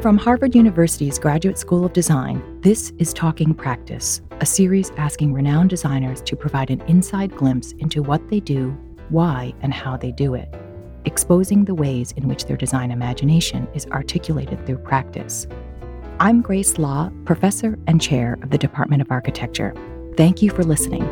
From Harvard University's Graduate School of Design, this is Talking Practice, a series asking renowned designers to provide an inside glimpse into what they do, why, and how they do it, exposing the ways in which their design imagination is articulated through practice. I'm Grace La, professor and chair of the Department of Architecture. Thank you for listening.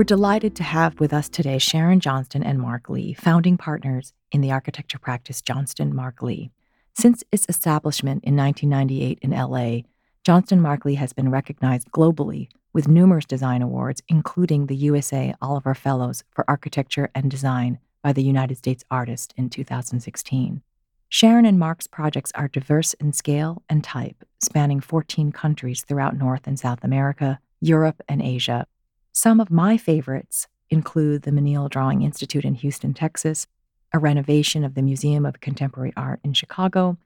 We're delighted to have with us today Sharon Johnston and Mark Lee, founding partners in the architecture practice Johnston Marklee. Since its establishment in 1998 in LA, Johnston Marklee has been recognized globally with numerous design awards, including the USA Oliver Fellows for Architecture and Design by the United States Artist in 2016. Sharon and Mark's projects are diverse in scale and type, spanning 14 countries throughout North and South America, Europe, and Asia, some of my favorites include the Menil Drawing Institute in Houston, Texas, a renovation of the Museum of Contemporary Art in Chicago,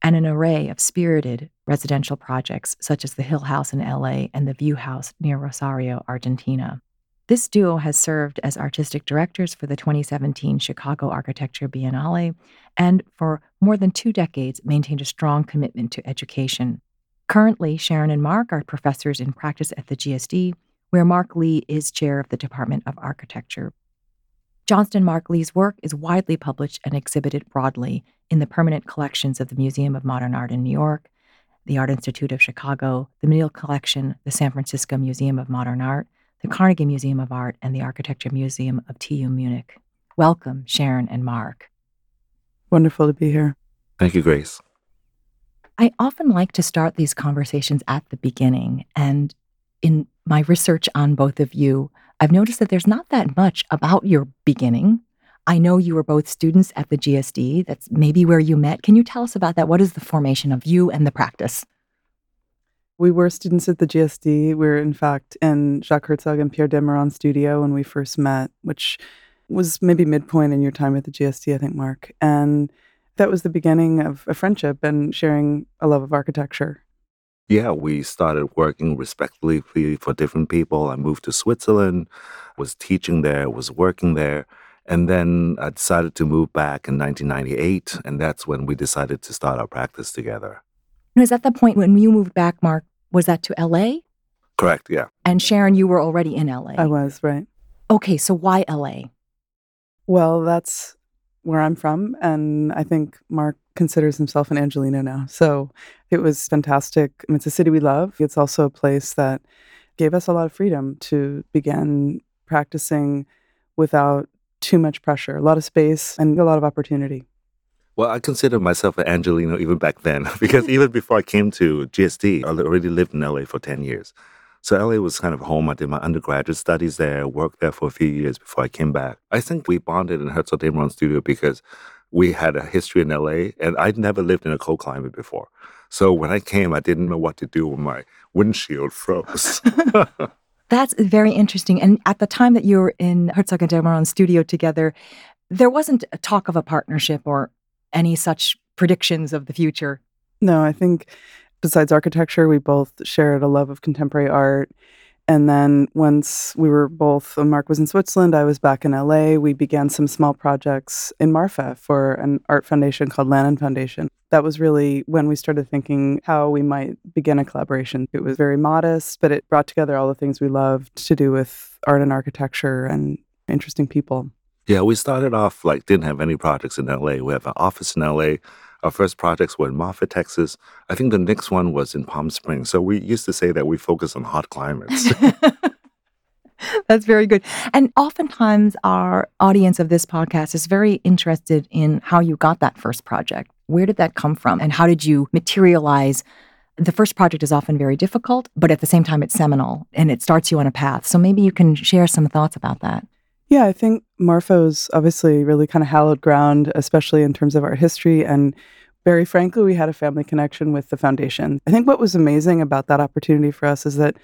and an array of spirited residential projects such as the Hill House in LA and the View House near Rosario, Argentina. This duo has served as artistic directors for the 2017 Chicago Architecture Biennale and for more than two decades maintained a strong commitment to education. Currently, Sharon and Mark are professors in practice at the GSD where Mark Lee is chair of the Department of Architecture. Johnston Marklee's work is widely published and exhibited broadly in the permanent collections of the Museum of Modern Art in New York, the Art Institute of Chicago, the Menil Collection, the San Francisco Museum of Modern Art, the Carnegie Museum of Art, and the Architecture Museum of TU Munich. Welcome, Sharon and Mark. Wonderful to be here. Thank you, Grace. I often like to start these conversations at the beginning. And in my research on both of you, I've noticed that there's not that much about your beginning. I know you were both students at the GSD. That's maybe where you met. Can you tell us about that? What is the formation of you and the practice? We were students at the GSD. We were, in fact, in Jacques Herzog and Pierre de Meuron' studio when we first met, which was maybe midpoint in your time at the GSD, I think, Mark. And that was the beginning of a friendship and sharing a love of architecture. Yeah, we started working respectfully for different people. I moved to Switzerland, was teaching there, was working there. And then I decided to move back in 1998, and that's when we decided to start our practice together. Is that the point when you moved back, Mark? Was that to LA? Correct, yeah. And Sharon, you were already in LA. I was, right. Okay, so why LA? Well, that's where I'm from, and I think Mark considers himself an Angelino now. So it was fantastic. I mean, it's a city we love. It's also a place that gave us a lot of freedom to begin practicing without too much pressure, a lot of space, and a lot of opportunity. Well, I consider myself an Angelino even back then because even before I came to GSD, I already lived in LA for 10 years. So LA was kind of home. I did my undergraduate studies there, worked there for a few years before I came back. I think we bonded in Herzog de Meuron studio because we had a history in LA and I'd never lived in a cold climate before. So when I came, I didn't know what to do when my windshield froze. That's very interesting. And at the time that you were in Herzog and de Meuron studio together, there wasn't a talk of a partnership or any such predictions of the future. No, I think besides architecture, we both shared a love of contemporary art. And then once we were both, Mark was in Switzerland, I was back in LA, we began some small projects in Marfa for an art foundation called Lannan Foundation. That was really when we started thinking how we might begin a collaboration. It was very modest, but it brought together all the things we loved to do with art and architecture and interesting people. Yeah, we started off like didn't have any projects in LA. We have an office in LA our first projects were in Marfa, Texas. I think the next one was in Palm Springs. So we used to say that we focus on hot climates. That's very good. And oftentimes, our audience of this podcast is very interested in how you got that first project. Where did that come from? And how did you materialize? The first project is often very difficult, but at the same time, it's seminal and it starts you on a path. So maybe you can share some thoughts about that. Yeah, I think Marfa's obviously really kind of hallowed ground, especially in terms of our history. And very frankly, we had a family connection with the foundation. I think what was amazing about that opportunity for us is that,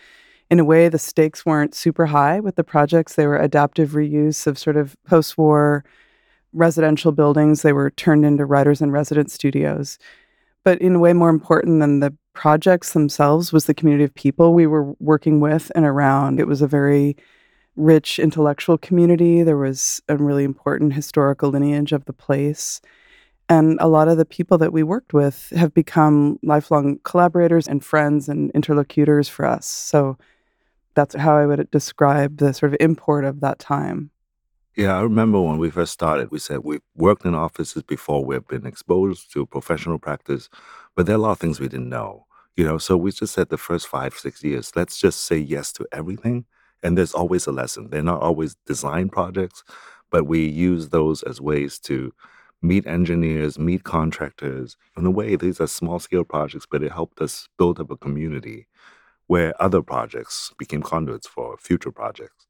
in a way, the stakes weren't super high with the projects. They were adaptive reuse of sort of post war residential buildings, they were turned into writers and resident studios. But in a way, more important than the projects themselves was the community of people we were working with and around. It was a very rich intellectual community. There was a really important historical lineage of the place. And a lot of the people that we worked with have become lifelong collaborators and friends and interlocutors for us. So that's how I would describe the sort of import of that time. Yeah, I remember when we first started, we said we've worked in offices before, we've been exposed to professional practice, but there are a lot of things we didn't know. You know, so we just said the first five, six years, let's just say yes to everything. And there's always a lesson. They're not always design projects, but we use those as ways to meet engineers, meet contractors. In a way, these are small scale projects, but it helped us build up a community where other projects became conduits for future projects.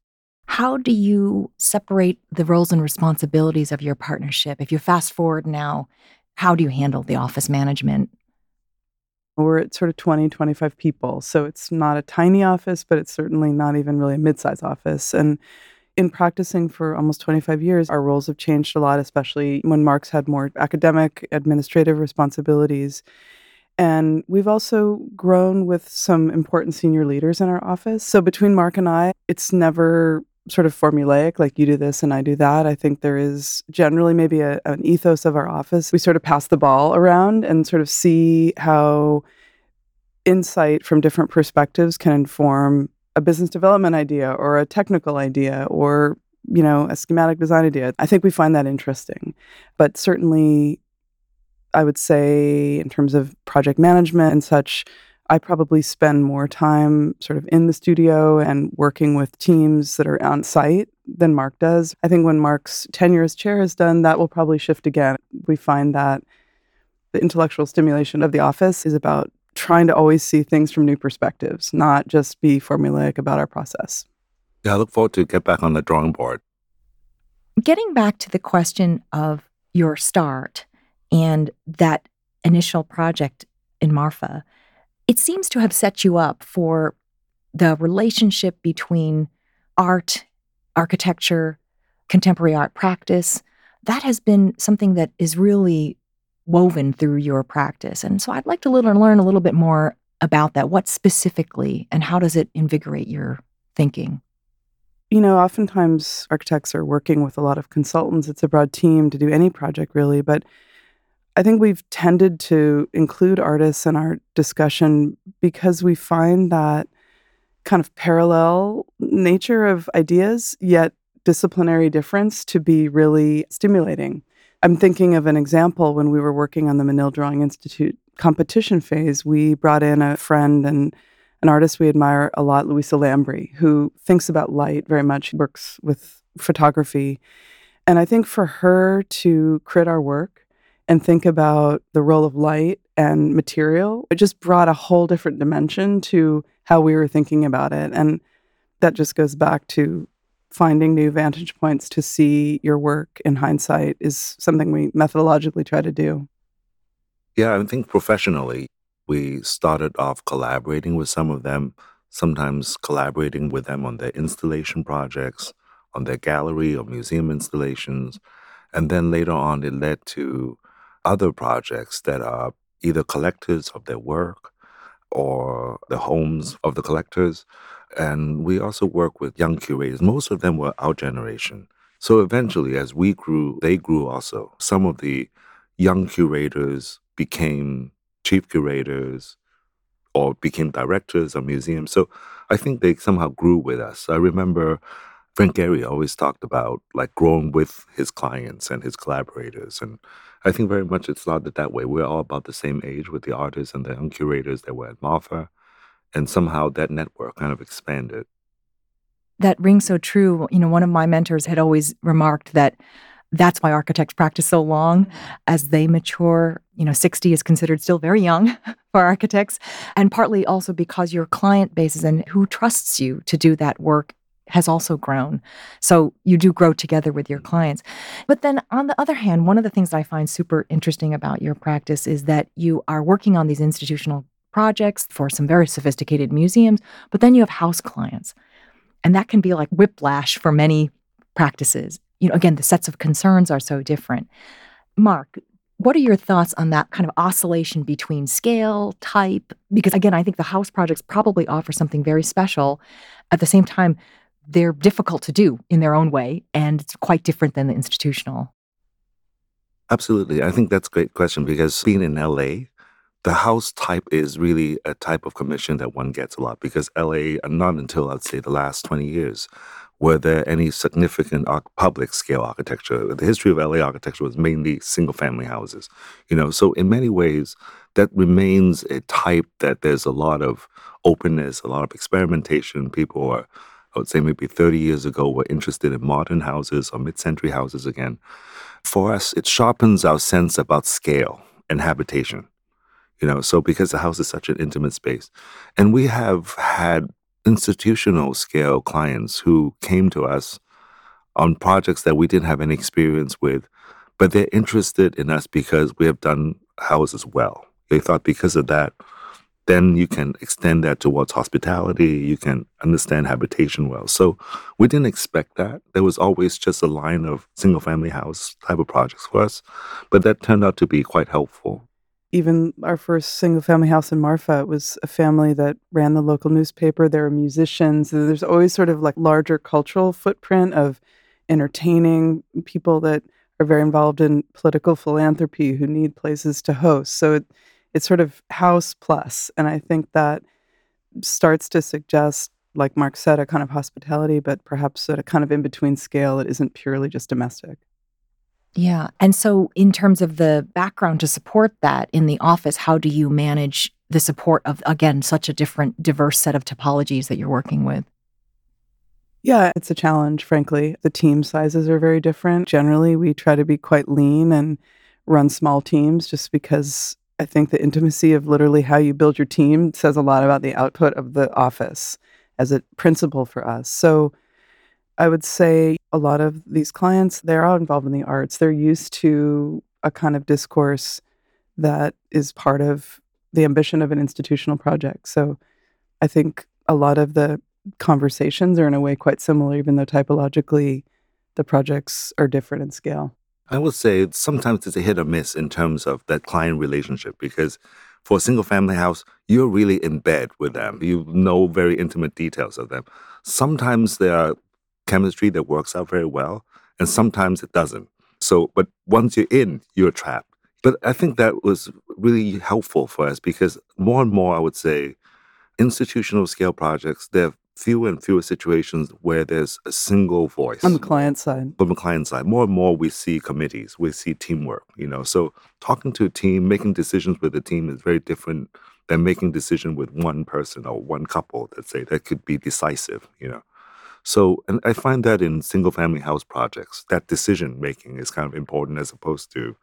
How do you separate the roles and responsibilities of your partnership? If you fast forward now, how do you handle the office management? We're at sort of 20, 25 people. So it's not a tiny office, but it's certainly not even really a mid sized office. And in practicing for almost 25 years, our roles have changed a lot, especially when Mark's had more academic, administrative responsibilities. And we've also grown with some important senior leaders in our office. So between Mark and I, it's never sort of formulaic, like you do this and I do that. I think there is generally maybe a, an ethos of our office. We sort of pass the ball around and sort of see how insight from different perspectives can inform a business development idea or a technical idea or you know a schematic design idea i think we find that interesting but certainly i would say in terms of project management and such i probably spend more time sort of in the studio and working with teams that are on site than mark does i think when mark's tenure as chair is done that will probably shift again we find that the intellectual stimulation of the office is about trying to always see things from new perspectives, not just be formulaic about our process. Yeah, I look forward to get back on the drawing board. Getting back to the question of your start and that initial project in Marfa, it seems to have set you up for the relationship between art, architecture, contemporary art practice. That has been something that is really woven through your practice. And so I'd like to learn a little bit more about that. What specifically, and how does it invigorate your thinking? You know, oftentimes architects are working with a lot of consultants. It's a broad team to do any project, really. But I think we've tended to include artists in our discussion because we find that kind of parallel nature of ideas, yet disciplinary difference to be really stimulating. I'm thinking of an example when we were working on the Menil Drawing Institute competition phase. We brought in a friend and an artist we admire a lot, Luisa Lambri, who thinks about light very much, works with photography. And I think for her to crit our work and think about the role of light and material, it just brought a whole different dimension to how we were thinking about it. And that just goes back to finding new vantage points to see your work in hindsight is something we methodologically try to do. Yeah, I think professionally, we started off collaborating with some of them, sometimes collaborating with them on their installation projects, on their gallery or museum installations. And then later on, it led to other projects that are either collectors of their work or the homes of the collectors and we also work with young curators. Most of them were our generation. So eventually, as we grew, they grew also. Some of the young curators became chief curators or became directors of museums. So I think they somehow grew with us. I remember Frank Gehry always talked about like growing with his clients and his collaborators. And I think very much it's not that way. We're all about the same age with the artists and the young curators that were at Marfa and somehow that network kind of expanded. That rings so true. You know, one of my mentors had always remarked that that's why architects practice so long as they mature. You know, 60 is considered still very young for architects, and partly also because your client bases and who trusts you to do that work has also grown. So you do grow together with your clients. But then on the other hand, one of the things I find super interesting about your practice is that you are working on these institutional projects for some very sophisticated museums, but then you have house clients. And that can be like whiplash for many practices. You know, again, the sets of concerns are so different. Mark, what are your thoughts on that kind of oscillation between scale, type? Because again, I think the house projects probably offer something very special. At the same time, they're difficult to do in their own way, and it's quite different than the institutional. Absolutely. I think that's a great question because being in LA, the house type is really a type of commission that one gets a lot because LA, not until I'd say the last 20 years, were there any significant public scale architecture. The history of LA architecture was mainly single family houses. You know, so in many ways, that remains a type that there's a lot of openness, a lot of experimentation. People are, Say maybe 30 years ago, were interested in modern houses or mid century houses again. For us, it sharpens our sense about scale and habitation. You know, so because the house is such an intimate space. And we have had institutional scale clients who came to us on projects that we didn't have any experience with, but they're interested in us because we have done houses well. They thought because of that, then you can extend that towards hospitality. You can understand habitation well. So we didn't expect that. There was always just a line of single family house type of projects for us, but that turned out to be quite helpful. Even our first single family house in Marfa was a family that ran the local newspaper. There were musicians. There's always sort of like larger cultural footprint of entertaining people that are very involved in political philanthropy who need places to host. So it, it's sort of house plus, and I think that starts to suggest, like Mark said, a kind of hospitality, but perhaps at a kind of in between scale. It isn't purely just domestic. Yeah. And so, in terms of the background to support that in the office, how do you manage the support of, again, such a different, diverse set of typologies that you're working with? Yeah, it's a challenge, frankly. The team sizes are very different. Generally, we try to be quite lean and run small teams just because I think the intimacy of literally how you build your team says a lot about the output of the office as a principle for us. So I would say a lot of these clients, they're all involved in the arts. They're used to a kind of discourse that is part of the ambition of an institutional project. So I think a lot of the conversations are in a way quite similar, even though typologically the projects are different in scale. I would say sometimes it's a hit or miss in terms of that client relationship because for a single family house, you're really in bed with them. You know very intimate details of them. Sometimes there are chemistry that works out very well, and sometimes it doesn't. So, but once you're in, you're trapped. But I think that was really helpful for us because more and more, I would say, institutional scale projects, they're fewer and fewer situations where there's a single voice on the client side. From the client side, more and more we see committees, we see teamwork. You know, so talking to a team, making decisions with a team is very different than making decision with one person or one couple. Let's say that could be decisive. You know, so and I find that in single family house projects, that decision making is kind of important as opposed to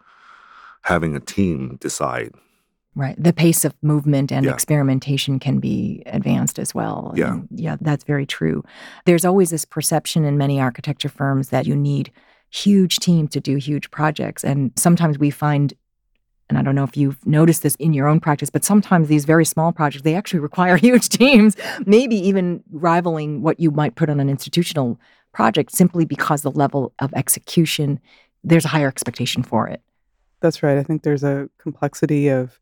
having a team decide Right. The pace of movement and yeah. experimentation can be advanced as well. Yeah. And yeah, that's very true. There's always this perception in many architecture firms that you need huge teams to do huge projects. And sometimes we find, and I don't know if you've noticed this in your own practice, but sometimes these very small projects, they actually require huge teams, maybe even rivaling what you might put on an institutional project simply because the level of execution, there's a higher expectation for it. That's right. I think there's a complexity of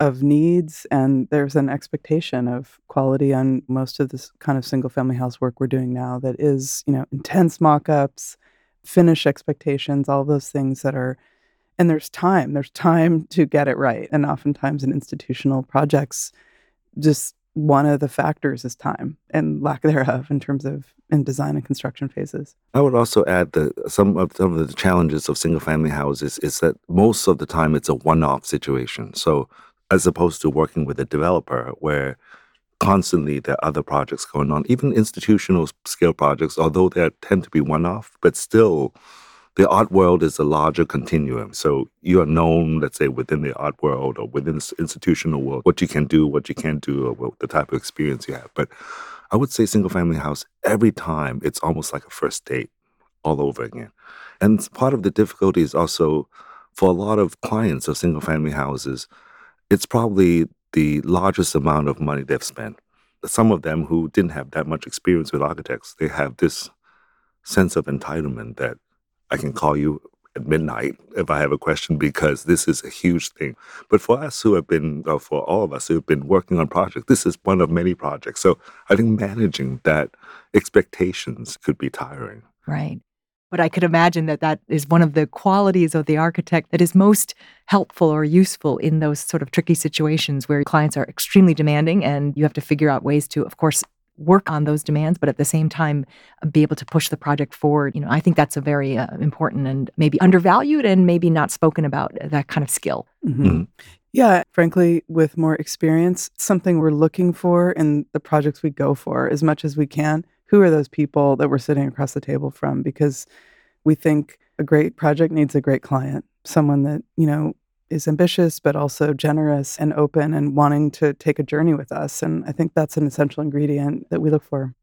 of needs and there's an expectation of quality on most of this kind of single family house work we're doing now that is you know intense mock-ups finish expectations all those things that are and there's time there's time to get it right and oftentimes in institutional projects just one of the factors is time and lack thereof in terms of in design and construction phases. I would also add that some of some of the challenges of single family houses is that most of the time it's a one-off situation. So as opposed to working with a developer where constantly there are other projects going on, even institutional scale projects, although they tend to be one off, but still the art world is a larger continuum. So you are known, let's say, within the art world or within the institutional world, what you can do, what you can't do, or what, the type of experience you have. But I would say single family house, every time it's almost like a first date all over again. And part of the difficulty is also for a lot of clients of single family houses, it's probably the largest amount of money they've spent. Some of them who didn't have that much experience with architects, they have this sense of entitlement that I can call you at midnight if I have a question because this is a huge thing. But for us who have been, or for all of us who have been working on projects, this is one of many projects. So I think managing that expectations could be tiring. Right. But I could imagine that that is one of the qualities of the architect that is most helpful or useful in those sort of tricky situations where clients are extremely demanding and you have to figure out ways to, of course, work on those demands, but at the same time, be able to push the project forward. You know, I think that's a very uh, important and maybe undervalued and maybe not spoken about uh, that kind of skill. Mm-hmm. Mm-hmm. Yeah, frankly, with more experience, something we're looking for in the projects we go for as much as we can. Who are those people that we're sitting across the table from? Because we think a great project needs a great client, someone that, you know, is ambitious, but also generous and open and wanting to take a journey with us. And I think that's an essential ingredient that we look for.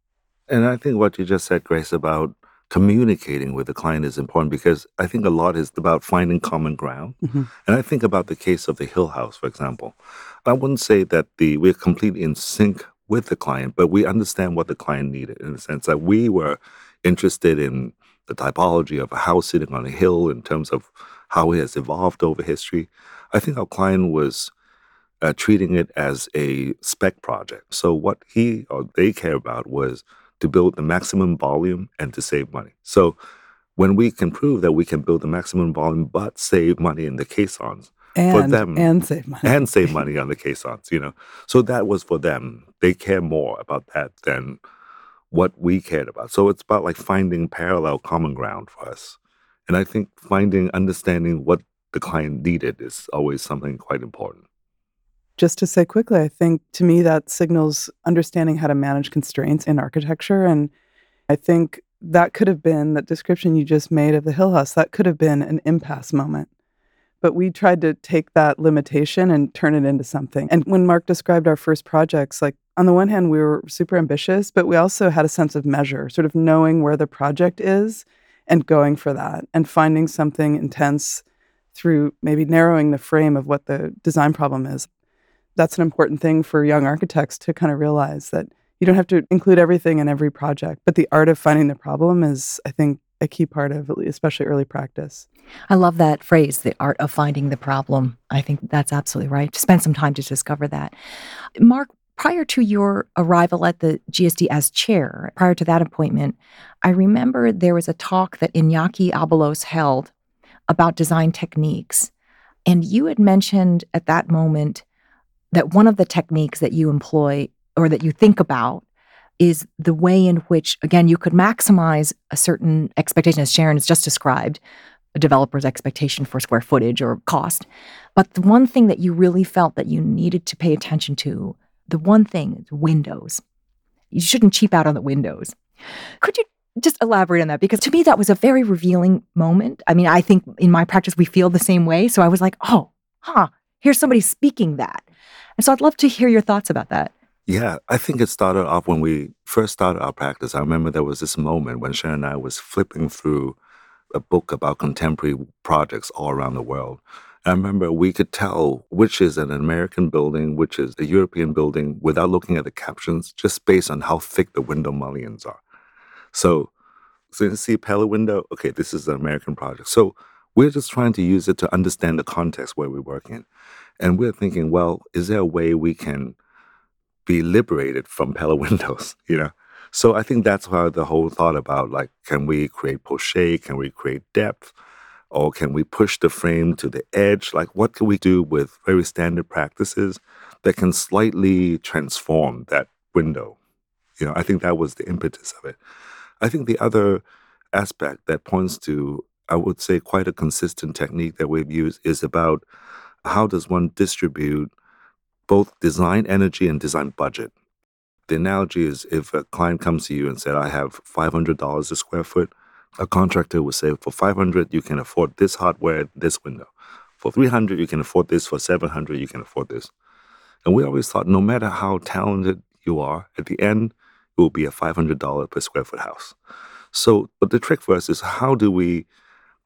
And I think what you just said, Grace, about communicating with the client is important because I think a lot is about finding common ground. Mm-hmm. And I think about the case of the Hill House, for example. I wouldn't say that the we're completely in sync with the client, but we understand what the client needed in the sense that we were interested in the typology of a house sitting on a hill in terms of how it has evolved over history. I think our client was uh, treating it as a spec project. So what he or they care about was to build the maximum volume and to save money. So when we can prove that we can build the maximum volume but save money in the caissons, and, for them and save money and save money on the caissons, you know. So that was for them. They care more about that than what we cared about. So it's about like finding parallel common ground for us. And I think finding, understanding what the client needed is always something quite important. Just to say quickly, I think to me that signals understanding how to manage constraints in architecture. And I think that could have been that description you just made of the Hill House, that could have been an impasse moment. But we tried to take that limitation and turn it into something. And when Mark described our first projects, like on the one hand, we were super ambitious, but we also had a sense of measure, sort of knowing where the project is and going for that and finding something intense through maybe narrowing the frame of what the design problem is. That's an important thing for young architects to kind of realize that you don't have to include everything in every project, but the art of finding the problem is, I think, a key part of especially early practice. I love that phrase, the art of finding the problem. I think that's absolutely right. Spend some time to discover that. Mark, prior to your arrival at the GSD as chair, prior to that appointment, I remember there was a talk that Iñaki Abalos held about design techniques. And you had mentioned at that moment that one of the techniques that you employ or that you think about is the way in which, again, you could maximize a certain expectation, as Sharon has just described, a developer's expectation for square footage or cost. But the one thing that you really felt that you needed to pay attention to the one thing is windows. You shouldn't cheap out on the windows. Could you just elaborate on that? Because to me, that was a very revealing moment. I mean, I think in my practice, we feel the same way. So I was like, oh, huh, here's somebody speaking that. And so I'd love to hear your thoughts about that. Yeah, I think it started off when we first started our practice. I remember there was this moment when Sharon and I was flipping through a book about contemporary projects all around the world. I remember we could tell which is an American building, which is a European building without looking at the captions, just based on how thick the window mullions are. So, so you see Pella window, okay, this is an American project. So we're just trying to use it to understand the context where we work in. And we're thinking, well, is there a way we can be liberated from Pella windows, you know? So I think that's why the whole thought about like, can we create poche? Can we create depth? Or can we push the frame to the edge? Like, what can we do with very standard practices that can slightly transform that window? You know, I think that was the impetus of it. I think the other aspect that points to, I would say, quite a consistent technique that we've used is about how does one distribute both design energy and design budget. The analogy is if a client comes to you and said, I have $500 a square foot, a contractor would say for 500 you can afford this hardware this window. For 300 you can afford this. For 700 you can afford this. And we always thought no matter how talented you are at the end it will be a $500 per square foot house. So but the trick for us is how do we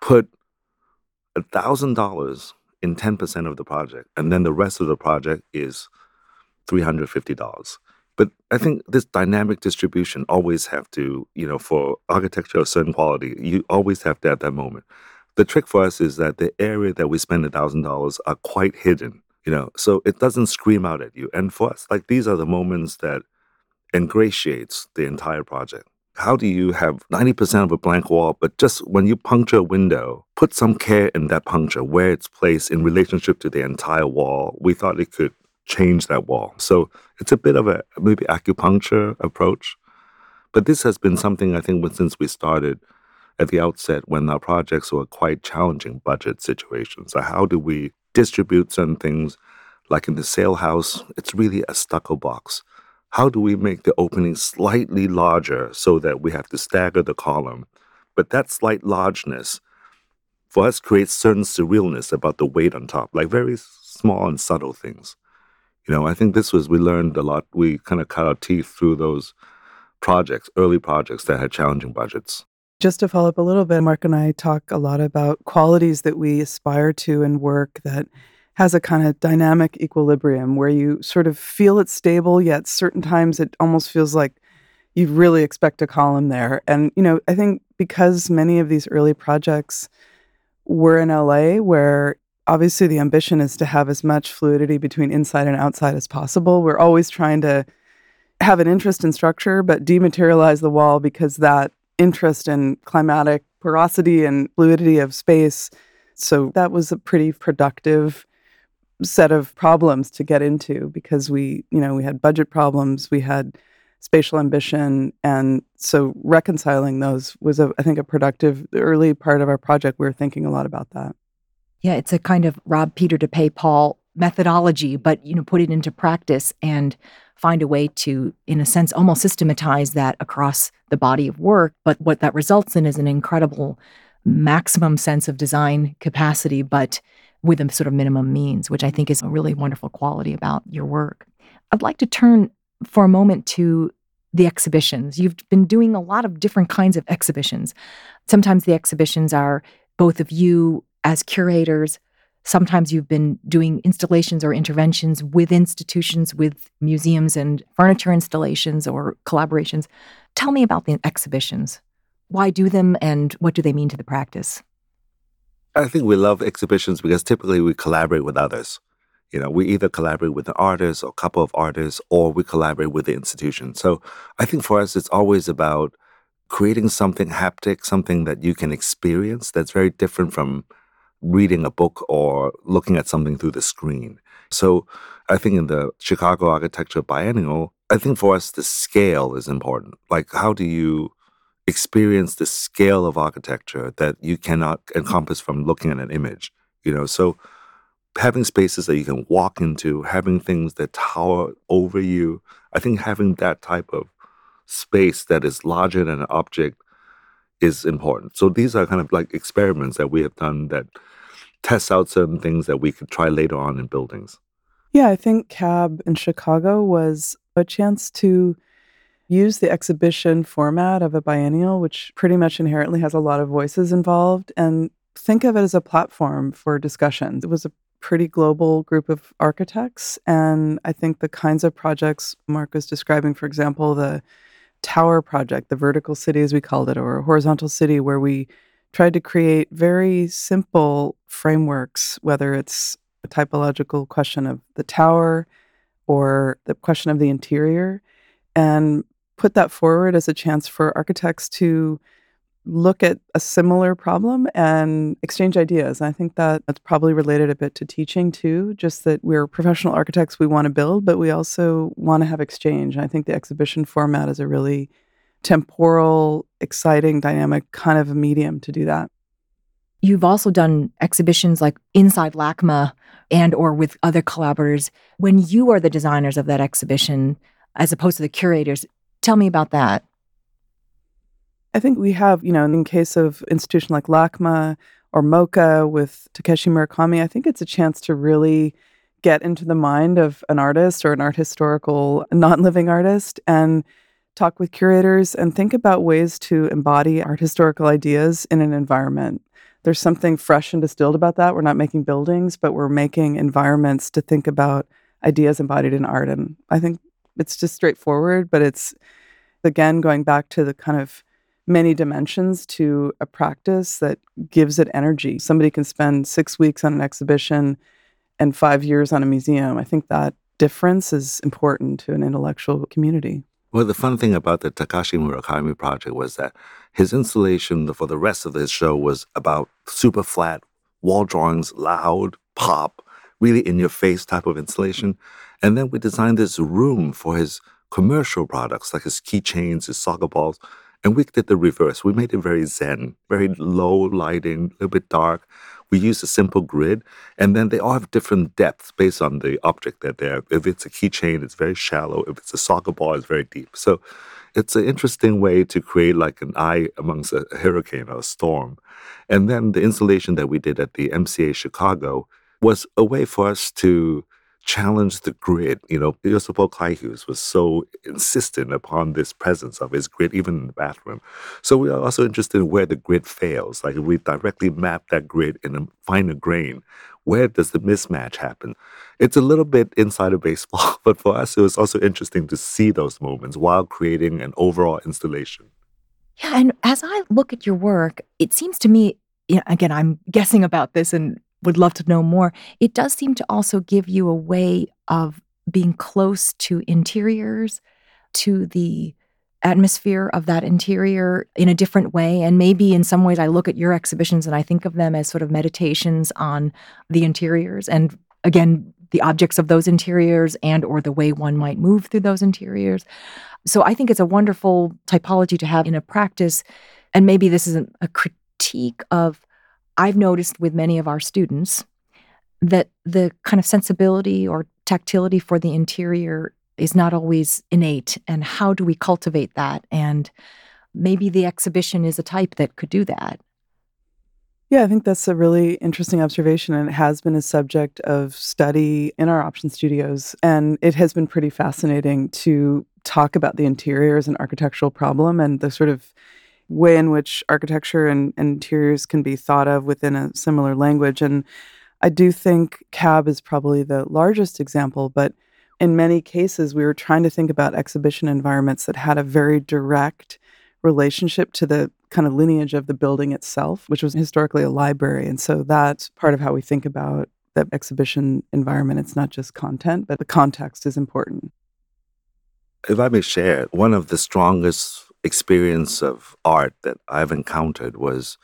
put $1000 in 10% of the project and then the rest of the project is $350 but I think this dynamic distribution always have to, you know, for architecture of certain quality, you always have to at that moment The trick for us is that the area that we spend $1,000 are quite hidden, you know, so it doesn't scream out at you. And for us, like these are the moments that ingratiates the entire project. How do you have 90% of a blank wall, but just when you puncture a window, put some care in that puncture, where it's placed in relationship to the entire wall? We thought it could change that wall. So it's a bit of a maybe acupuncture approach. But this has been something I think since we started at the outset when our projects were quite challenging budget situations. So how do we distribute certain things? Like in the sale house, it's really a stucco box. How do we make the opening slightly larger so that we have to stagger the column? But that slight largeness for us creates certain surrealness about the weight on top, like very small and subtle things. You know, I think this was, we learned a lot. We kind of cut our teeth through those projects, early projects that had challenging budgets. Just to follow up a little bit, Mark and I talk a lot about qualities that we aspire to in work that has a kind of dynamic equilibrium where you sort of feel it stable, yet certain times it almost feels like you really expect a column there. And, you know, I think because many of these early projects were in LA, where obviously the ambition is to have as much fluidity between inside and outside as possible, we're always trying to have an interest in structure, but dematerialize the wall because that interest in climatic porosity and fluidity of space. So that was a pretty productive set of problems to get into because we, you know, we had budget problems, we had spatial ambition, and so reconciling those was, a, I think, a productive early part of our project. We were thinking a lot about that. Yeah, it's a kind of rob Peter to pay Paul methodology, but you know, put it into practice and find a way to, in a sense, almost systematize that across the body of work. But what that results in is an incredible maximum sense of design capacity, but with a sort of minimum means, which I think is a really wonderful quality about your work. I'd like to turn for a moment to the exhibitions. You've been doing a lot of different kinds of exhibitions. Sometimes the exhibitions are both of you as curators. Sometimes you've been doing installations or interventions with institutions, with museums and furniture installations or collaborations. Tell me about the exhibitions. Why do them and what do they mean to the practice? I think we love exhibitions because typically we collaborate with others. You know, we either collaborate with an artist or a couple of artists, or we collaborate with the institution. So I think for us, it's always about creating something haptic, something that you can experience that's very different from reading a book or looking at something through the screen. So I think in the Chicago Architecture Biennial, I think for us, the scale is important. Like, how do you experience the scale of architecture that you cannot encompass from looking at an image? You know, so having spaces that you can walk into, having things that tower over you, I think having that type of space that is larger than an object is important. So these are kind of like experiments that we have done that test out certain things that we could try later on in buildings. Yeah, I think CAB in Chicago was a chance to use the exhibition format of a biennial, which pretty much inherently has a lot of voices involved, and think of it as a platform for discussions. It was a pretty global group of architects. And I think the kinds of projects Mark was describing, for example, the tower project, the vertical city, as we called it, or horizontal city, where we tried to create very simple frameworks, whether it's a typological question of the tower or the question of the interior, and put that forward as a chance for architects to look at a similar problem and exchange ideas. And I think that that's probably related a bit to teaching too, just that we're professional architects, we want to build, but we also want to have exchange. And I think the exhibition format is a really temporal, exciting, dynamic kind of a medium to do that. You've also done exhibitions like inside LACMA and or with other collaborators. When you are the designers of that exhibition as opposed to the curators, tell me about that. I think we have, you know, in case of institution like LACMA or MoCA with Takashi Murakami, I think it's a chance to really get into the mind of an artist or an art historical non-living artist and talk with curators and think about ways to embody art historical ideas in an environment. There's something fresh and distilled about that. We're not making buildings, but we're making environments to think about ideas embodied in art. And I think it's just straightforward, but it's again going back to the kind of many dimensions to a practice that gives it energy. Somebody can spend six weeks on an exhibition and five years on a museum. I think that difference is important to an intellectual community. Well, the fun thing about the Takashi Murakami project was that his installation for the rest of his show was about super flat wall drawings, loud, pop, really in your face type of installation. And then we designed this room for his commercial products, like his keychains, his soccer balls. And we did the reverse. We made it very zen, very low lighting, a little bit dark. We used a simple grid, and then they all have different depths based on the object that they're. If it's a keychain, it's very shallow. If it's a soccer ball, it's very deep. So it's an interesting way to create like an eye amongst a hurricane or a storm. And then the installation that we did at the MCA Chicago was a way for us to challenged the grid. You know, Josef Kleihues was so insistent upon this presence of his grid, even in the bathroom. So we are also interested in where the grid fails. Like if we directly map that grid in a finer grain, where does the mismatch happen? It's a little bit inside of baseball, but for us, it was also interesting to see those moments while creating an overall installation. Yeah, and as I look at your work, it seems to me, you know, again, I'm guessing about this and would love to know more. It does seem to also give you a way of being close to interiors, to the atmosphere of that interior in a different way. And maybe in some ways, I look at your exhibitions and I think of them as sort of meditations on the interiors and again, the objects of those interiors and or the way one might move through those interiors. So I think it's a wonderful typology to have in a practice. And maybe this is a critique of I've noticed with many of our students that the kind of sensibility or tactility for the interior is not always innate. And how do we cultivate that? And maybe the exhibition is a type that could do that. Yeah, I think that's a really interesting observation, and it has been a subject of study in our option studios. And it has been pretty fascinating to talk about the interior as an architectural problem and the sort of way in which architecture and, and interiors can be thought of within a similar language. And I do think CAB is probably the largest example, but in many cases, we were trying to think about exhibition environments that had a very direct relationship to the kind of lineage of the building itself, which was historically a library. And so that's part of how we think about the exhibition environment. It's not just content, but the context is important. If I may share, one of the strongest experience of art that I've encountered was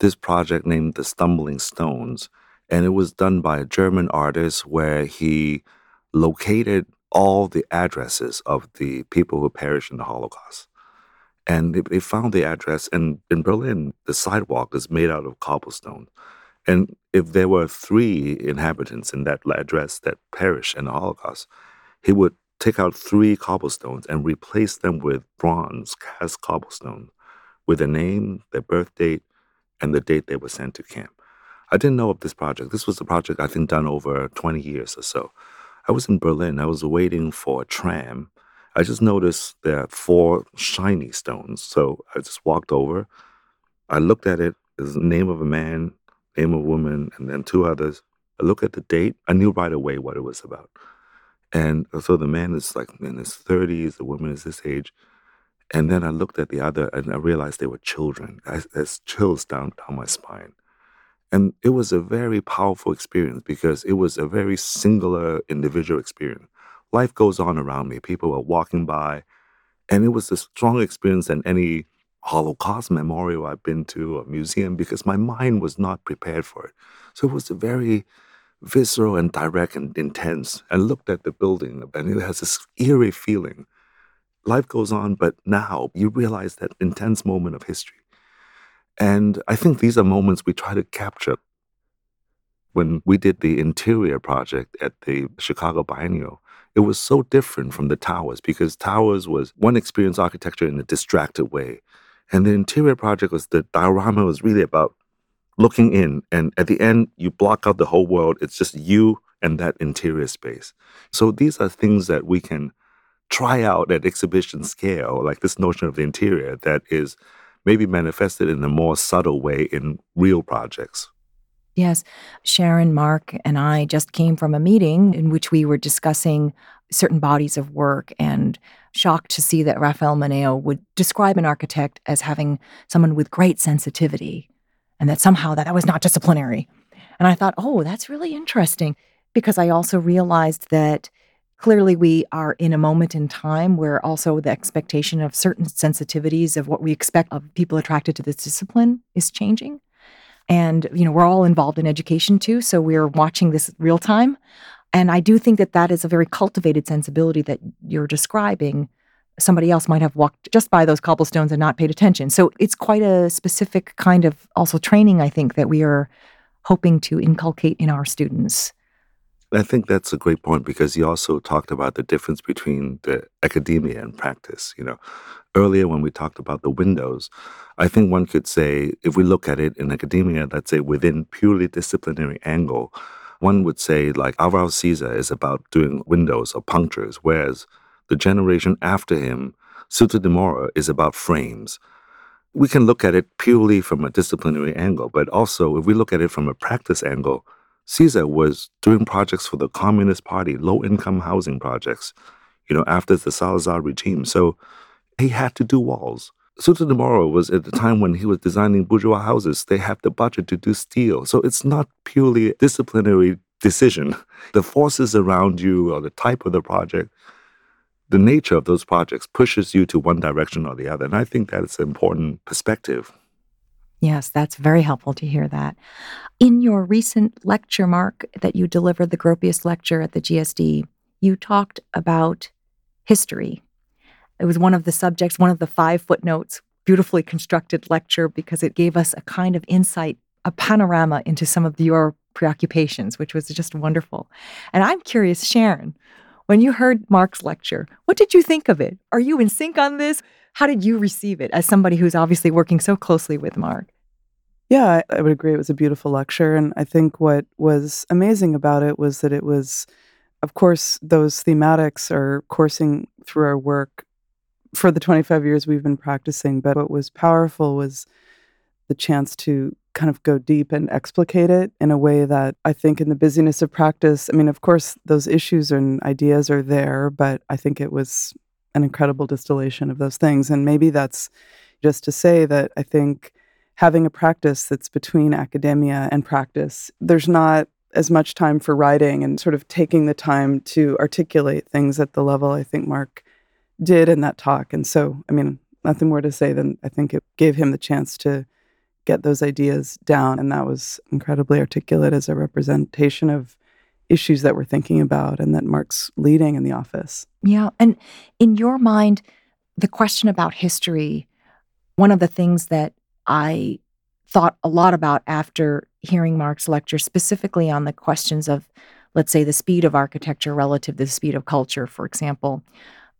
this project named The Stumbling Stones. And it was done by a German artist where he located all the addresses of the people who perished in the Holocaust. And they, they found the address, and in Berlin, the sidewalk is made out of cobblestone. And if there were three inhabitants in that address that perished in the Holocaust, he would take out three cobblestones and replace them with bronze cast cobblestone with a name, their birth date, and the date they were sent to camp. I didn't know of this project. This was a project I think done over 20 years or so. I was in Berlin. I was waiting for a tram. I just noticed there are four shiny stones. So I just walked over. I looked at it. There's the name of a man, name of a woman, and then two others. I looked at the date. I knew right away what it was about. And so the man is like in his 30s, the woman is this age. And then I looked at the other and I realized they were children. I, there's chills down, down my spine. And it was a very powerful experience because it was a very singular individual experience. Life goes on around me. People are walking by. And it was a stronger experience than any Holocaust memorial I've been to or museum because my mind was not prepared for it. So it was a very visceral and direct and intense. and looked at the building and it has this eerie feeling. Life goes on, but now you realize that intense moment of history. And I think these are moments we try to capture. When we did the interior project at the Chicago Biennial, it was so different from the towers because towers was one experience architecture in a distracted way. And the interior project was the diorama was really about looking in and at the end you block out the whole world. It's just you and that interior space. So these are things that we can try out at exhibition scale like this notion of the interior that is maybe manifested in a more subtle way in real projects. Yes. Sharon, Mark, and I just came from a meeting in which we were discussing certain bodies of work and shocked to see that Rafael Moneo would describe an architect as having someone with great sensitivity and that somehow that, that was not disciplinary. And I thought, oh, that's really interesting because I also realized that clearly we are in a moment in time where also the expectation of certain sensitivities of what we expect of people attracted to this discipline is changing. And, you know, we're all involved in education too. So we're watching this real time. And I do think that that is a very cultivated sensibility that you're describing. Somebody else might have walked just by those cobblestones and not paid attention. So it's quite a specific kind of also training, I think, that we are hoping to inculcate in our students. I think that's a great point because you also talked about the difference between the academia and practice. You know, earlier when we talked about the windows, I think one could say if we look at it in academia, let's say within purely disciplinary angle, one would say like Alvaro Siza is about doing windows or punctures, whereas the generation after him, Souto de Moura, is about frames. We can look at it purely from a disciplinary angle, but also if we look at it from a practice angle, Siza was doing projects for the Communist Party, low income housing projects, you know, after the Salazar regime. So he had to do walls. Souto de Moura was at the time when he was designing bourgeois houses, they have the budget to do steel. So it's not purely disciplinary decision. The forces around you or the type of the project, the nature of those projects pushes you to one direction or the other. And I think that's an important perspective. Yes, that's very helpful to hear that. In your recent lecture, Mark, that you delivered the Gropius lecture at the GSD, you talked about history. It was one of the subjects, one of the five footnotes, beautifully constructed lecture because it gave us a kind of insight, a panorama into some of your preoccupations, which was just wonderful. And I'm curious, Sharon, when you heard Mark's lecture, what did you think of it? Are you in sync on this? How did you receive it as somebody who's obviously working so closely with Mark? Yeah, I would agree. It was a beautiful lecture. And I think what was amazing about it was that it was, of course, those thematics are coursing through our work for the 25 years we've been practicing. But what was powerful was the chance to kind of go deep and explicate it in a way that I think in the busyness of practice, I mean, of course, those issues and ideas are there, but I think it was an incredible distillation of those things. And maybe that's just to say that I think having a practice that's between academia and practice, there's not as much time for writing and sort of taking the time to articulate things at the level I think Mark did in that talk. And so, I mean, nothing more to say than I think it gave him the chance to get those ideas down. And that was incredibly articulate as a representation of issues that we're thinking about and that Mark's leading in the office. Yeah. And in your mind, the question about history, one of the things that I thought a lot about after hearing Mark's lecture, specifically on the questions of, let's say, the speed of architecture relative to the speed of culture, for example,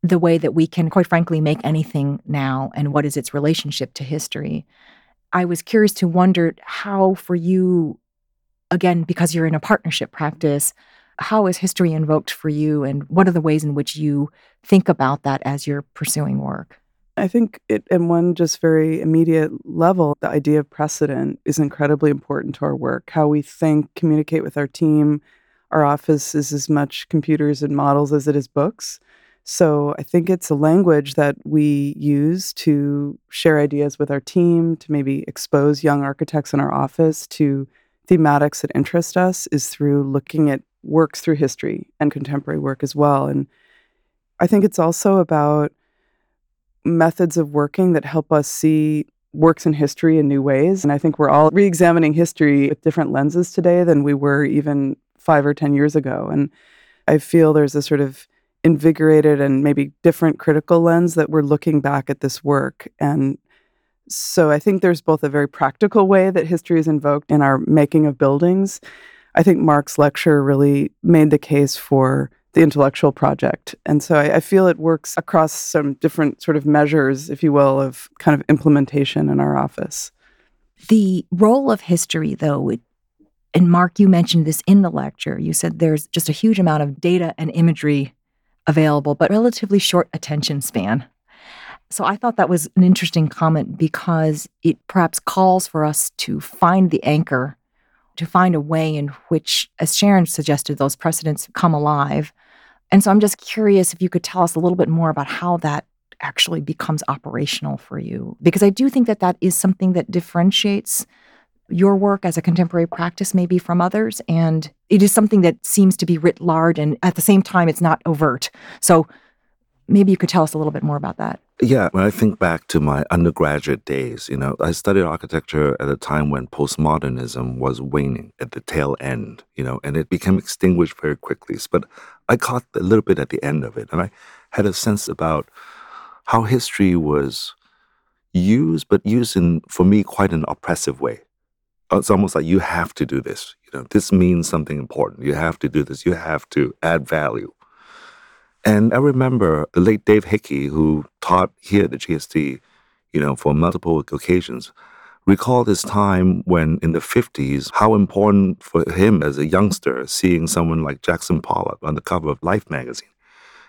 the way that we can, quite frankly, make anything now and what is its relationship to history. I was curious to wonder how, for you, again, because you're in a partnership practice, how is history invoked for you and what are the ways in which you think about that as you're pursuing work? I think it, in one just very immediate level, the idea of precedent is incredibly important to our work. How we think, communicate with our team. Our office is as much computers and models as it is books. So I think it's a language that we use to share ideas with our team, to maybe expose young architects in our office to thematics that interest us, is through looking at works through history and contemporary work as well. And I think it's also about methods of working that help us see works in history in new ways. And I think we're all re examining history with different lenses today than we were even five or 10 years ago. And I feel there's a sort of invigorated and maybe different critical lens that we're looking back at this work. And so I think there's both a very practical way that history is invoked in our making of buildings. I think Mark's lecture really made the case for the intellectual project. And so I, I, feel it works across some different sort of measures, if you will, of kind of implementation in our office. The role of history, though, and Mark, you mentioned this in the lecture. You said there's just a huge amount of data and imagery available, but relatively short attention span. So I thought that was an interesting comment because it perhaps calls for us to find the anchor to find a way in which, as Sharon suggested, those precedents come alive. And so I'm just curious if you could tell us a little bit more about how that actually becomes operational for you. Because I do think that that is something that differentiates your work as a contemporary practice maybe from others. And it is something that seems to be writ large and at the same time, it's not overt. So maybe you could tell us a little bit more about that. Yeah, when I think back to my undergraduate days, you know, I studied architecture at a time when postmodernism was waning at the tail end, you know, and it became extinguished very quickly. But I caught a little bit at the end of it, and I had a sense about how history was used, but used in, for me, quite an oppressive way. Uh, it's almost like you have to do this. You know, this means something important. You have to do this. You have to add value. And I remember the late Dave Hickey, who taught here at the GSD, you know, for multiple occasions, recalled his time when in the 50s, how important for him as a youngster seeing someone like Jackson Pollock on the cover of Life magazine.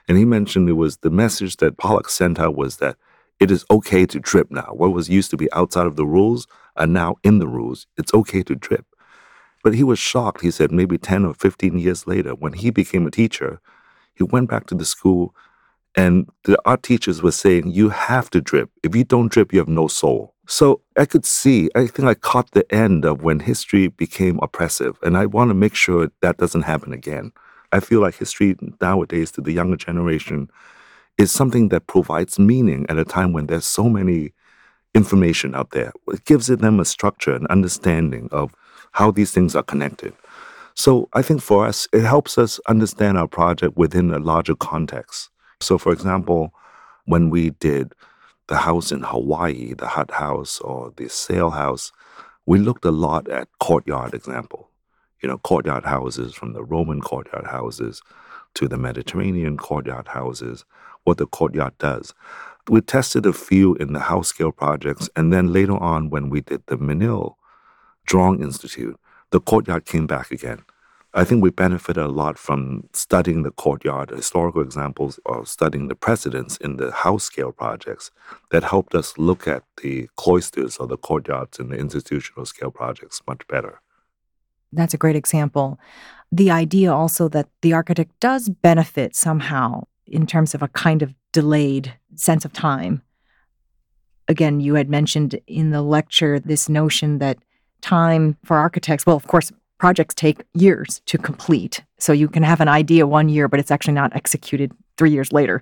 And he mentioned it was the message that Pollock sent out was that it is okay to drip now. What was used to be outside of the rules are now in the rules. It's okay to drip. But he was shocked, he said, maybe 10 or 15 years later, when he became a teacher, he went back to the school and the art teachers were saying, You have to drip. If you don't drip, you have no soul. So I could see, I think I caught the end of when history became oppressive. And I want to make sure that doesn't happen again. I feel like history nowadays to the younger generation is something that provides meaning at a time when there's so many information out there. It gives them a structure and understanding of how these things are connected. So I think for us, it helps us understand our project within a larger context. So, for example, when we did the house in Hawaii, the hut house or the sail house, we looked a lot at courtyard example. You know, courtyard houses from the Roman courtyard houses to the Mediterranean courtyard houses, what the courtyard does. We tested a few in the house scale projects, and then later on, when we did the Menil Drawing Institute, the courtyard came back again. I think we benefited a lot from studying the courtyard, historical examples of studying the precedents in the house scale projects that helped us look at the cloisters or the courtyards in the institutional scale projects much better. That's a great example. The idea also that the architect does benefit somehow in terms of a kind of delayed sense of time. Again, you had mentioned in the lecture this notion that time for architects, well, of course, projects take years to complete. So you can have an idea one year, but it's actually not executed three years later.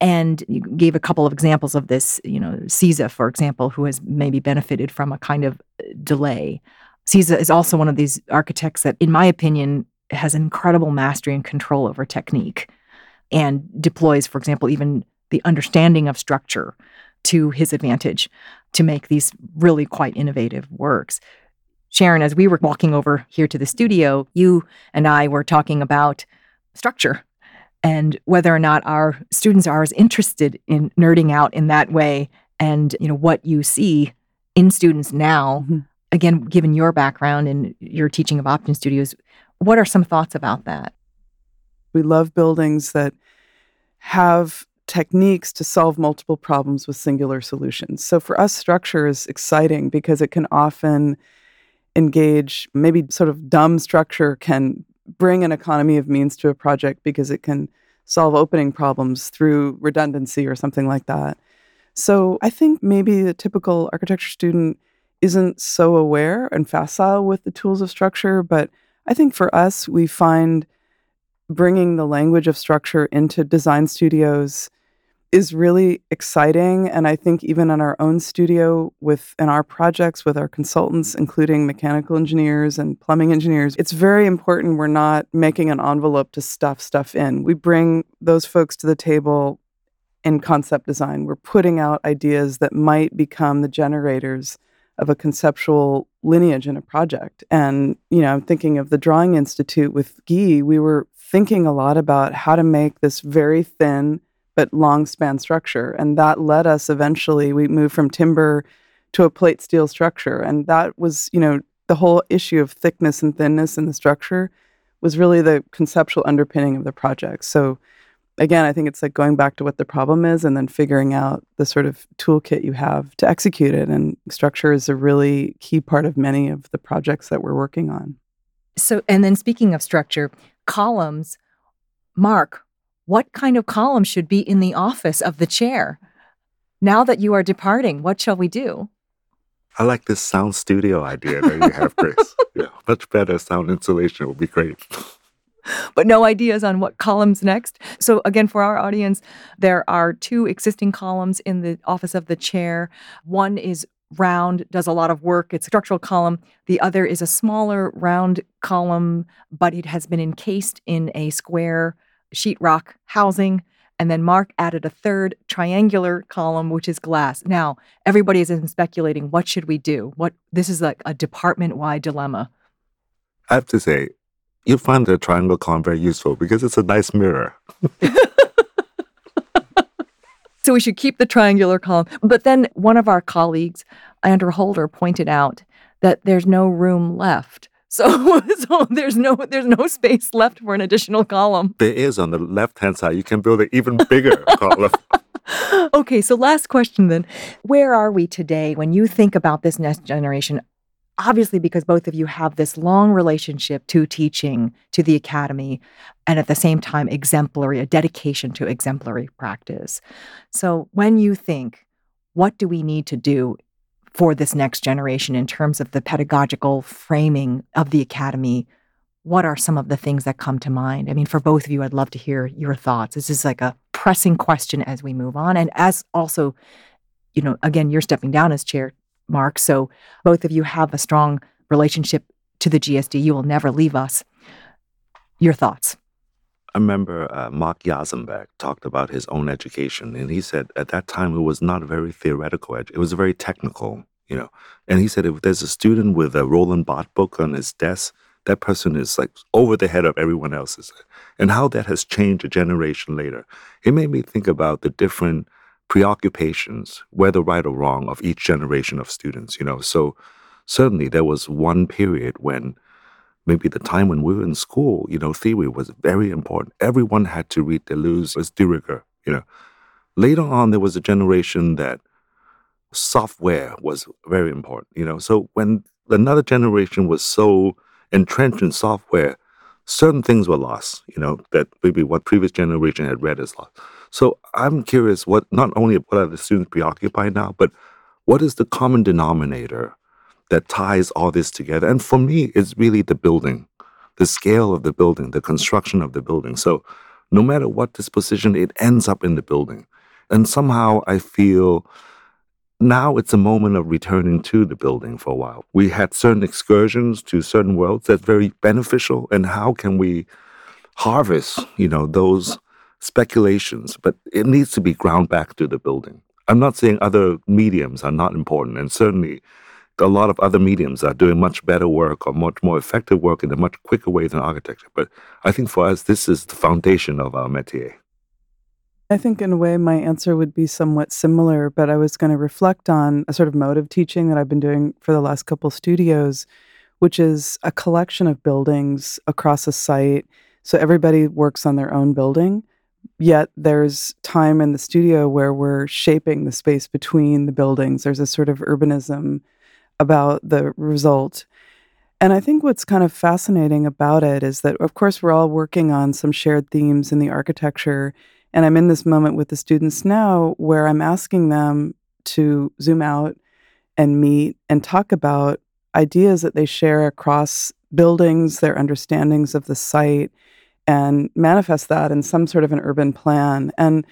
And you gave a couple of examples of this, you know, Siza, for example, who has maybe benefited from a kind of uh, delay. Siza is also one of these architects that, in my opinion, has incredible mastery and control over technique and deploys, for example, even the understanding of structure to his advantage to make these really quite innovative works. Sharon, as we were walking over here to the studio, you and I were talking about structure and whether or not our students are as interested in nerding out in that way and you know what you see in students now mm-hmm. again given your background and your teaching of option studios what are some thoughts about that we love buildings that have techniques to solve multiple problems with singular solutions so for us structure is exciting because it can often engage maybe sort of dumb structure can bring an economy of means to a project because it can solve opening problems through redundancy or something like that. So I think maybe the typical architecture student isn't so aware and facile with the tools of structure, but I think for us, we find bringing the language of structure into design studios is really exciting. And I think even in our own studio, with in our projects with our consultants, including mechanical engineers and plumbing engineers, it's very important we're not making an envelope to stuff stuff in. We bring those folks to the table in concept design. We're putting out ideas that might become the generators of a conceptual lineage in a project. And, you know, I'm thinking of the Drawing Institute with Guy, we were thinking a lot about how to make this very thin but long span structure. And that led us eventually, we moved from timber to a plate steel structure. And that was, you know, the whole issue of thickness and thinness in the structure was really the conceptual underpinning of the project. So again, I think it's like going back to what the problem is and then figuring out the sort of toolkit you have to execute it. And structure is a really key part of many of the projects that we're working on. So, and then speaking of structure, columns, Mark, what kind of column should be in the office of the chair? Now that you are departing, what shall we do? I like this sound studio idea that you have, Grace. yeah, much better sound insulation would be great. but no ideas on what columns next. So, again, for our audience, there are two existing columns in the office of the chair. One is round, does a lot of work. It's a structural column. The other is a smaller round column, but it has been encased in a square sheetrock housing. And then Mark added a third triangular column, which is glass. Now, everybody is speculating what should we do? What this is like a department-wide dilemma. I have to say, you find the triangle column very useful because it's a nice mirror. so we should keep the triangular column. But then one of our colleagues, Andrew Holder, pointed out that there's no room left so, so there's no there's no space left for an additional column. There is on the left hand side. You can build an even bigger column. okay, so last question then. Where are we today when you think about this next generation? Obviously, because both of you have this long relationship to teaching, to the academy, and at the same time, exemplary, a dedication to exemplary practice. So, when you think, what do we need to do for this next generation in terms of the pedagogical framing of the academy? What are some of the things that come to mind? I mean for both of you i'd love to hear your thoughts. This is like a pressing question as we move on. And as also you know again you're stepping down as chair mark so both of you have a strong relationship to the gsd you will never leave us your thoughts I remember uh, Mark Jasenberg talked about his own education, and he said at that time it was not a very theoretical ed- it was very technical, you know. And he said if there's a student with a Roland Barthes book on his desk, that person is like over the head of everyone else's, and how that has changed a generation later. It made me think about the different preoccupations, whether right or wrong, of each generation of students, you know. So certainly there was one period when maybe the time when we were in school, you know, theory was very important. Everyone had to read Deleuze or de you know. Later on, there was a generation that software was very important, you know. So when another generation was so entrenched in software, certain things were lost, you know, that maybe what previous generation had read is lost. So I'm curious what not only what are the students preoccupied now, but what is the common denominator that ties all this together. And for me, it's really the building, the scale of the building, the construction of the building. So no matter what disposition, it ends up in the building. And somehow I feel now it's a moment of returning to the building for a while. We had certain excursions to certain worlds that's very beneficial. And how can we harvest, you know, those speculations? But it needs to be ground back to the building. I'm not saying other mediums are not important, and certainly a lot of other mediums are doing much better work or much more effective work in a much quicker way than architecture. But I think for us, this is the foundation of our métier. I think, in a way, my answer would be somewhat similar, but I was going to reflect on a sort of mode of teaching that I've been doing for the last couple studios, which is a collection of buildings across a site. So everybody works on their own building, yet there's time in the studio where we're shaping the space between the buildings. There's a sort of urbanism about the result. And I think what's kind of fascinating about it is that, of course, we're all working on some shared themes in the architecture. And I'm in this moment with the students now where I'm asking them to zoom out and meet and talk about ideas that they share across buildings, their understandings of the site, and manifest that in some sort of an urban plan. And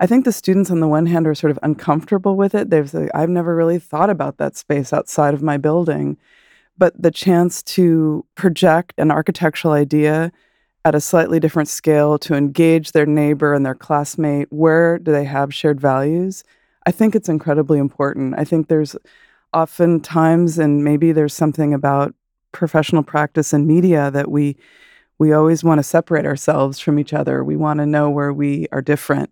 I think the students, on the one hand, are sort of uncomfortable with it. They've said, I've never really thought about that space outside of my building. But the chance to project an architectural idea at a slightly different scale to engage their neighbor and their classmate, where do they have shared values? I think it's incredibly important. I think there's often times, and maybe there's something about professional practice and media that we we always want to separate ourselves from each other. We want to know where we are different.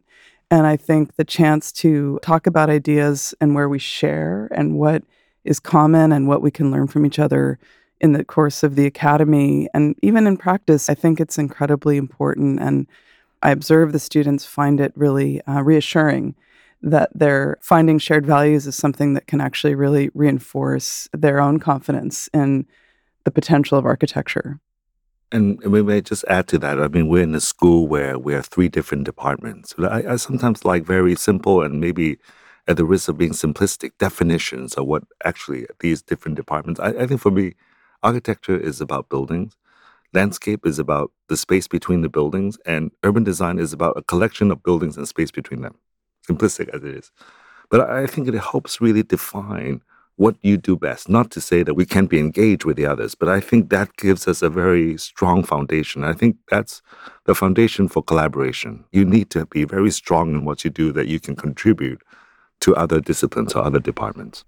And I think the chance to talk about ideas and where we share and what is common and what we can learn from each other in the course of the academy and even in practice, I think it's incredibly important. And I observe the students find it really uh, reassuring that they're finding shared values is something that can actually really reinforce their own confidence in the potential of architecture. And we may just add to that. I mean, we're in a school where we have three different departments. I, I sometimes like very simple and maybe at the risk of being simplistic definitions of what actually these different departments. I, I think for me, architecture is about buildings. Landscape is about the space between the buildings, and urban design is about a collection of buildings and space between them, simplistic as it is. But I think it helps really define what you do best. Not to say that we can't be engaged with the others, but I think that gives us a very strong foundation. I think that's the foundation for collaboration. You need to be very strong in what you do that you can contribute to other disciplines or other departments.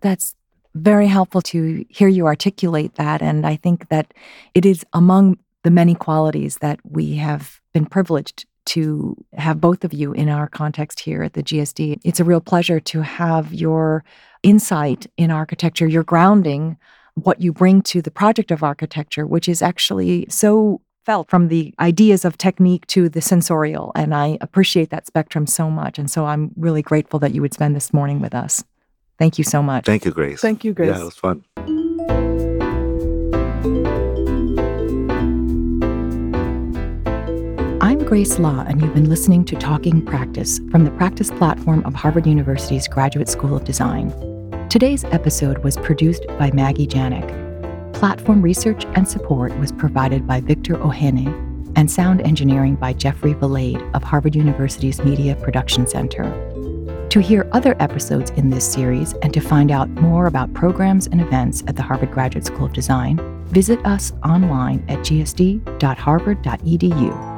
That's very helpful to hear you articulate that. And I think that it is among the many qualities that we have been privileged to have both of you in our context here at the GSD. It's a real pleasure to have your insight in architecture, your grounding, what you bring to the project of architecture, which is actually so felt from the ideas of technique to the sensorial. And I appreciate that spectrum so much. And so I'm really grateful that you would spend this morning with us. Thank you so much. Thank you, Grace. Thank you, Grace. Yeah, it was fun. Grace La, and you've been listening to Talking Practice from the practice platform of Harvard University's Graduate School of Design. Today's episode was produced by Maggie Janik. Platform research and support was provided by Victor Ohene, and sound engineering by Jeffrey Valade of Harvard University's Media Production Center. To hear other episodes in this series and to find out more about programs and events at the Harvard Graduate School of Design, visit us online at gsd.harvard.edu.